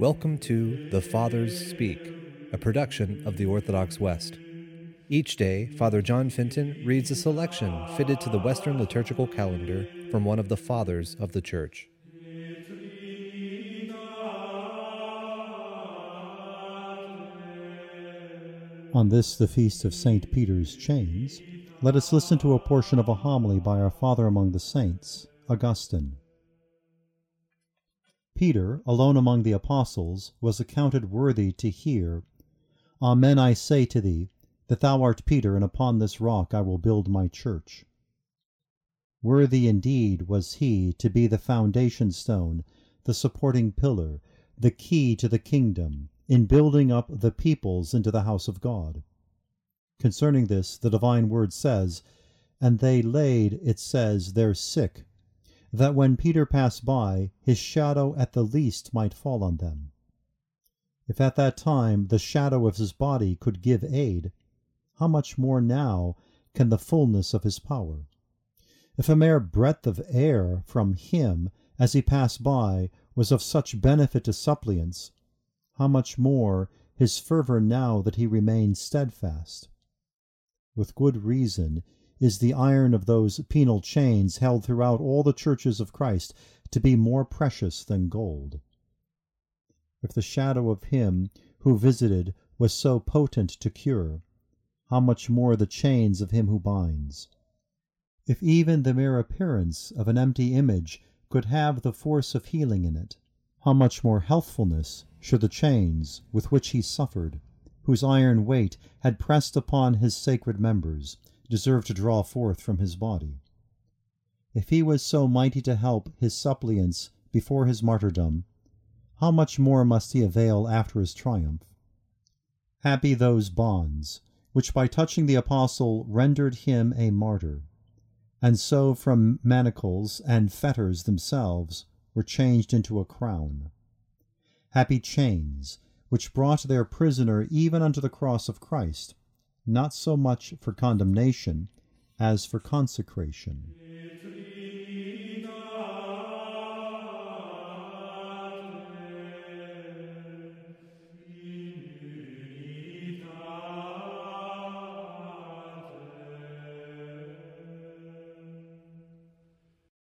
Welcome to The Fathers Speak, a production of the Orthodox West. Each day, Father John Fenton reads a selection fitted to the Western liturgical calendar from one of the Fathers of the Church. On this, the feast of St. Peter's Chains, let us listen to a portion of a homily by our Father among the Saints, Augustine. Peter, alone among the apostles, was accounted worthy to hear, Amen I say to thee, that thou art Peter, and upon this rock I will build my church. Worthy indeed was he to be the foundation stone, the supporting pillar, the key to the kingdom, in building up the peoples into the house of God. Concerning this, the divine word says, And they laid, it says, their sick that when Peter passed by, his shadow at the least might fall on them. If at that time the shadow of his body could give aid, how much more now can the fullness of his power? If a mere breath of air from him as he passed by was of such benefit to suppliants, how much more his fervour now that he remains steadfast? With good reason is the iron of those penal chains held throughout all the churches of Christ to be more precious than gold. If the shadow of him who visited was so potent to cure, how much more the chains of him who binds? If even the mere appearance of an empty image could have the force of healing in it, how much more healthfulness should the chains with which he suffered, whose iron weight had pressed upon his sacred members, deserve to draw forth from his body. If he was so mighty to help his suppliants before his martyrdom, how much more must he avail after his triumph? Happy those bonds which by touching the apostle rendered him a martyr, and so from manacles and fetters themselves were changed into a crown. Happy chains which brought their prisoner even unto the cross of Christ, not so much for condemnation as for consecration.